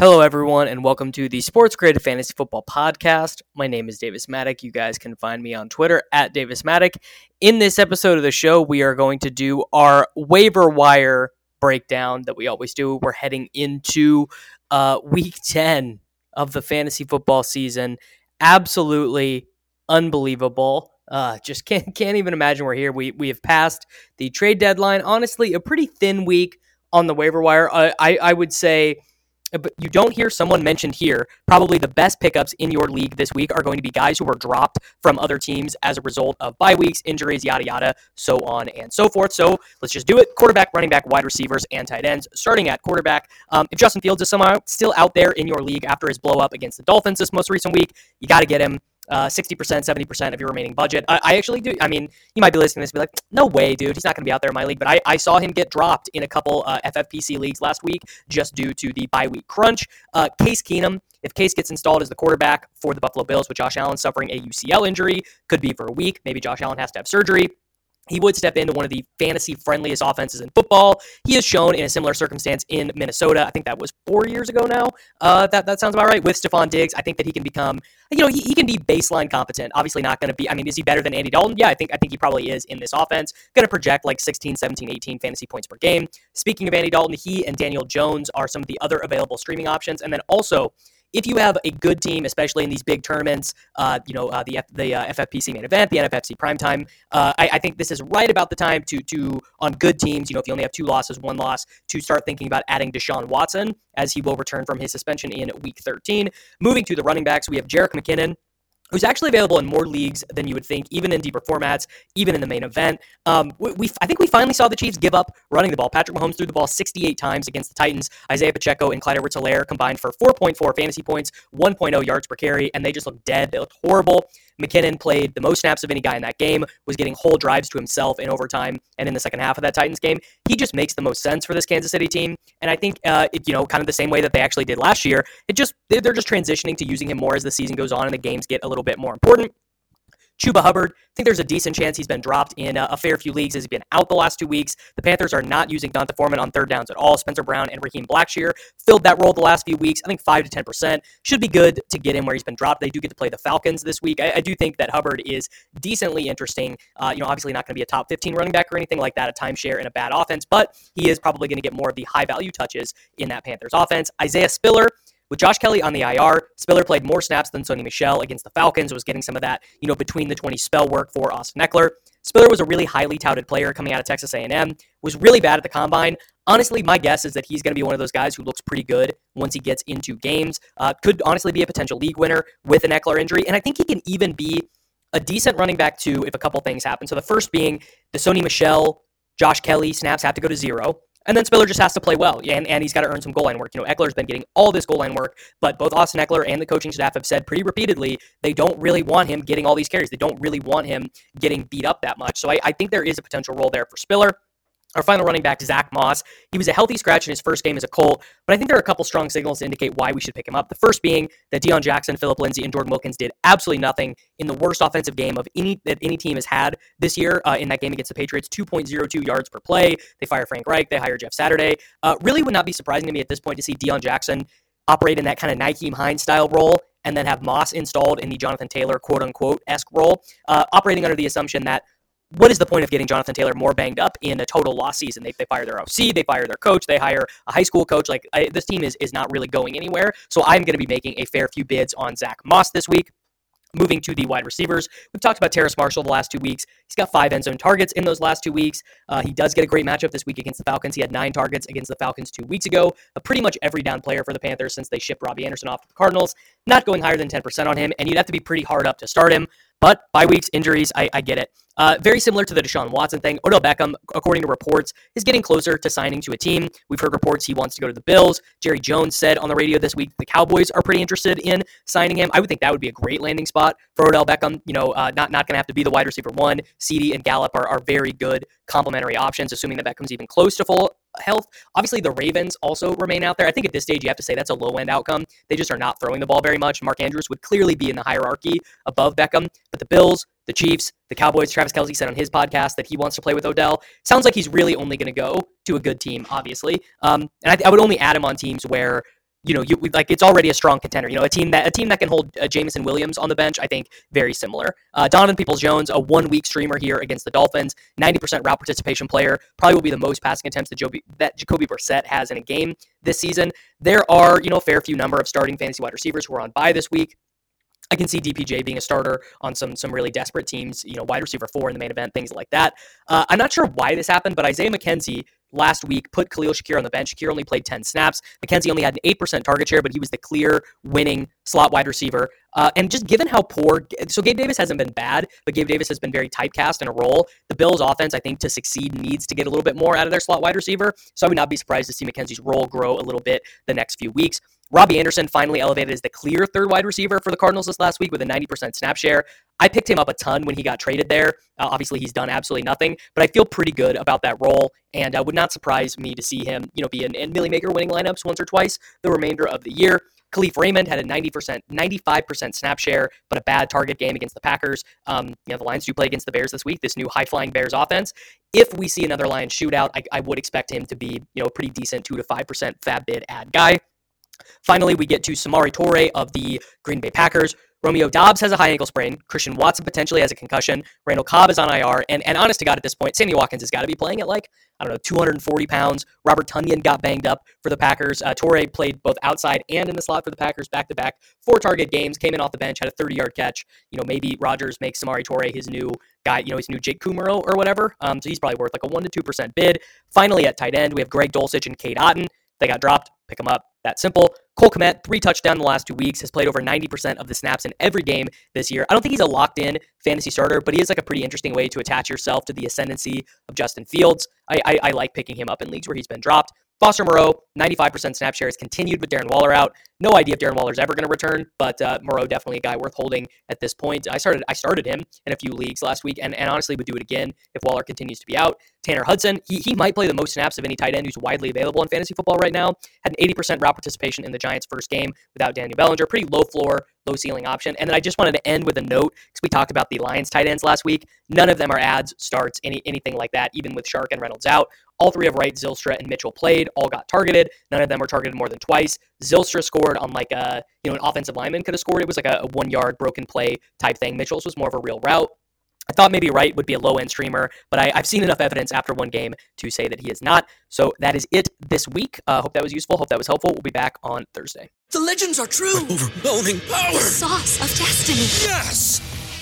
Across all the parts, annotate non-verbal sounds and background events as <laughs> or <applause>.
Hello, everyone, and welcome to the Sports Creative Fantasy Football Podcast. My name is Davis Mattek. You guys can find me on Twitter at Davis Mattek. In this episode of the show, we are going to do our waiver wire breakdown that we always do. We're heading into uh, week 10 of the fantasy football season. Absolutely unbelievable. Uh, just can't <laughs> can't even imagine we're here. We we have passed the trade deadline. Honestly, a pretty thin week on the waiver wire. Uh, I I would say but you don't hear someone mentioned here. Probably the best pickups in your league this week are going to be guys who were dropped from other teams as a result of bye weeks, injuries, yada yada, so on and so forth. So let's just do it. Quarterback, running back, wide receivers, and tight ends. Starting at quarterback, um, if Justin Fields is somehow still out there in your league after his blow up against the Dolphins this most recent week, you got to get him uh, 60%, 70% of your remaining budget. I, I, actually do. I mean, you might be listening to this and be like, no way, dude. He's not going to be out there in my league. But I, I saw him get dropped in a couple uh, FFPC leagues last week just due to the bye week crunch. Uh, Case Keenum, if Case gets installed as the quarterback for the Buffalo Bills with Josh Allen suffering a UCL injury, could be for a week. Maybe Josh Allen has to have surgery he would step into one of the fantasy friendliest offenses in football. He has shown in a similar circumstance in Minnesota. I think that was four years ago now. Uh, that, that sounds about right. With Stefon Diggs, I think that he can become, you know, he, he can be baseline competent. Obviously, not going to be, I mean, is he better than Andy Dalton? Yeah, I think I think he probably is in this offense. Going to project like 16, 17, 18 fantasy points per game. Speaking of Andy Dalton, he and Daniel Jones are some of the other available streaming options. And then also, if you have a good team, especially in these big tournaments, uh, you know, uh, the F- the uh, FFPC main event, the NFFC primetime, uh, I, I think this is right about the time to to on good teams. You know, if you only have two losses, one loss, to start thinking about adding Deshaun Watson as he will return from his suspension in Week 13. Moving to the running backs, we have Jerick McKinnon who's actually available in more leagues than you would think, even in deeper formats, even in the main event. Um, we, we, I think we finally saw the Chiefs give up running the ball. Patrick Mahomes threw the ball 68 times against the Titans. Isaiah Pacheco and Clyde Edwards-Helaire combined for 4.4 fantasy points, 1.0 yards per carry, and they just looked dead. They looked horrible. McKinnon played the most snaps of any guy in that game, was getting whole drives to himself in overtime and in the second half of that Titans game. He just makes the most sense for this Kansas City team. And I think, uh, it, you know, kind of the same way that they actually did last year, it just, they're just transitioning to using him more as the season goes on and the games get a little bit more important. Chuba Hubbard, I think there's a decent chance he's been dropped in a, a, fair few leagues as he's been out the last two weeks. The Panthers are not using D'Onta Foreman on third downs at all. Spencer Brown and Raheem Blackshear filled that role the last few weeks. I think 5 to 10% should be good to get him where he's been dropped. They do get to play the Falcons this week. I, I do think that Hubbard is decently interesting. Uh, you know, obviously not going to be a top 15 running back or anything like that, a timeshare in a bad offense, but he is probably going to get more of the high value touches in that Panthers offense. Isaiah Spiller, with Josh Kelley on the IR, Spiller played more snaps than Sony Michel against the Falcons, was getting some of that, you know, between the 20 spell work for Austin Ekeler. Spiller was a really highly touted player coming out of Texas A&M, was really bad at the combine. Honestly, my guess is that he's going to be one of those guys who looks pretty good once he gets into games. Uh, could honestly be a potential league winner with an Ekeler injury, and I think he can even be a decent running back too if a couple things happen. So the first being the Sony Michel, Josh Kelley snaps have to go to zero. And then Spiller just has to play well, and, and he's got to earn some goal line work. You know, Ekeler's been getting all this goal line work, but both Austin Ekeler and the coaching staff have said pretty repeatedly they don't really want him getting all these carries. They don't really want him getting beat up that much. So I, I think there is a potential role there for Spiller. Our final running back, Zach Moss. He was a healthy scratch in his first game as a Colt, but I think there are a couple strong signals to indicate why we should pick him up. The first being that Deon Jackson, Phillip Lindsay, and Jordan Wilkins did absolutely nothing in the worst offensive game of any that any team has had this year uh, in that game against the Patriots. 2.02 yards per play. They fire Frank Reich. They hire Jeff Saturday. Uh, really would not be surprising to me at this point to see Deon Jackson operate in that kind of Nyheim Hines style role and then have Moss installed in the Jonathan Taylor quote unquote esque role, uh, operating under the assumption that what is the point of getting Jonathan Taylor more banged up in a total loss season? They, they fire their OC, they fire their coach, they hire a high school coach. Like I, this team is is not really going anywhere. So I'm going to be making a fair few bids on Zach Moss this week. Moving to the wide receivers, we've talked about Terrace Marshall the last two weeks. He's got five end zone targets in those last two weeks. Uh, he does get a great matchup this week against the Falcons. He had nine targets against the Falcons two weeks ago. A pretty much every down player for the Panthers since they shipped Robby Anderson off to the Cardinals. Not going higher than 10% on him, and you'd have to be pretty hard up to start him. But bye weeks, injuries, I, I get it. Uh, very similar to the Deshaun Watson thing. Odell Beckham, according to reports, is getting closer to signing to a team. We've heard reports he wants to go to the Bills. Jerry Jones said on the radio this week the Cowboys are pretty interested in signing him. I would think that would be a great landing spot for Odell Beckham. You know, uh, not not going to have to be the wide receiver one. CeeDee and Gallup are, are very good complementary options, assuming that Beckham's even close to full health. Obviously, the Ravens also remain out there. I think at this stage, you have to say that's a low end outcome. They just are not throwing the ball very much. Mark Andrews would clearly be in the hierarchy above Beckham, but the Bills, the Chiefs, the Cowboys, Travis Kelce said on his podcast that he wants to play with Odell. Sounds like he's really only going to go to a good team, obviously. Um, and I, I would only add him on teams where you know, you like it's already a strong contender. You know, a team that a team that can hold uh, Jameson Williams on the bench, I think, very similar. Uh, Donovan Peoples Jones, a one week streamer here against the Dolphins, ninety percent route participation player, probably will be the most passing attempts that, Joby, that Jacoby Brissett has in a game this season. There are you know a fair few number of starting fantasy wide receivers who are on bye this week. I can see DPJ being a starter on some some really desperate teams, you know, wide receiver four in the main event, things like that. Uh, I'm not sure why this happened, but Isaiah McKenzie last week put Khalil Shakir on the bench. Shakir only played 10 snaps. McKenzie only had an 8% target share, but he was the clear winning slot wide receiver. Uh, and just given how poor, so Gabe Davis hasn't been bad, but Gabe Davis has been very typecast in a role. The Bills' offense, I think, to succeed needs to get a little bit more out of their slot wide receiver. So I would not be surprised to see McKenzie's role grow a little bit the next few weeks. Robby Anderson finally elevated as the clear third wide receiver for the Cardinals this last week with a 90% snap share. I picked him up a ton when he got traded there. Uh, obviously, he's done absolutely nothing, but I feel pretty good about that role, and uh, would not surprise me to see him, you know, be in, in Milly Maker winning lineups once or twice the remainder of the year. Kalif Raymond had a 90%, 95% snap share, but a bad target game against the Packers. Um, you know, the Lions do play against the Bears this week, this new high flying Bears offense. If we see another Lions shootout, I, I would expect him to be, you know, a pretty decent 2 to 5% FAAB bid ad guy. Finally, we get to Samori Toure of the Green Bay Packers. Romeo Doubs has a high ankle sprain. Christian Watson potentially has a concussion. Randall Cobb is on IR. And, and honest to God, at this point, Sammy Watkins has got to be playing at like, I don't know, 240 pounds. Robert Tonyan got banged up for the Packers. Uh, Toure played both outside and in the slot for the Packers back to back. Four target games, came in off the bench, had a 30 yard catch. You know, maybe Rodgers makes Samori Toure his new guy, you know, his new Jake Kumerow or whatever. Um, so he's probably worth like a 1% to 2% bid. Finally, at tight end, we have Greg Dulcich and Cade Otton. They got dropped. Pick them up. That simple. Cole Kmet, three touchdowns in the last two weeks, has played over 90% of the snaps in every game this year. I don't think he's a locked in fantasy starter, but he is like a pretty interesting way to attach yourself to the ascendancy of Justin Fields. I, I, I like picking him up in leagues where he's been dropped. Foster Moreau, 95% snap share has continued with Darren Waller out. No idea if Darren Waller's ever going to return, but uh, Moreau definitely a guy worth holding at this point. I started I started him in a few leagues last week, and, and honestly would do it again if Waller continues to be out. Tanner Hudson, he, he might play the most snaps of any tight end who's widely available in fantasy football right now. Had an 80% route participation in the Giants' first game without Daniel Bellinger. Pretty low floor, low ceiling option. And then I just wanted to end with a note because we talked about the Lions tight ends last week. None of them are ads, starts, any anything like that, even with Shark and Reynolds out. All three of Wright, Zylstra, and Mitchell played. All got targeted. None of them were targeted more than twice. Zylstra scored on like a, you know, an offensive lineman could have scored. It was like a, a one yard broken play type thing. Mitchell's was more of a real route. I thought maybe Wright would be a low end streamer, but I, have seen enough evidence after one game to say that he is not. So that is it this week. Uh, hope that was useful. Hope that was helpful. We'll be back on Thursday. The legends are true. Overwhelming power! The sauce of destiny. Yes!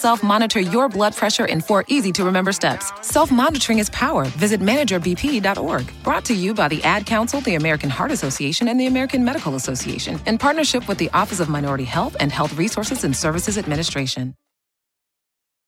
Self monitor your blood pressure in four easy to remember steps. Self monitoring is power. Visit managerbp.org. Brought to you by the Ad Council, the American Heart Association, and the American Medical Association in partnership with the Office of Minority Health and Health Resources and Services Administration.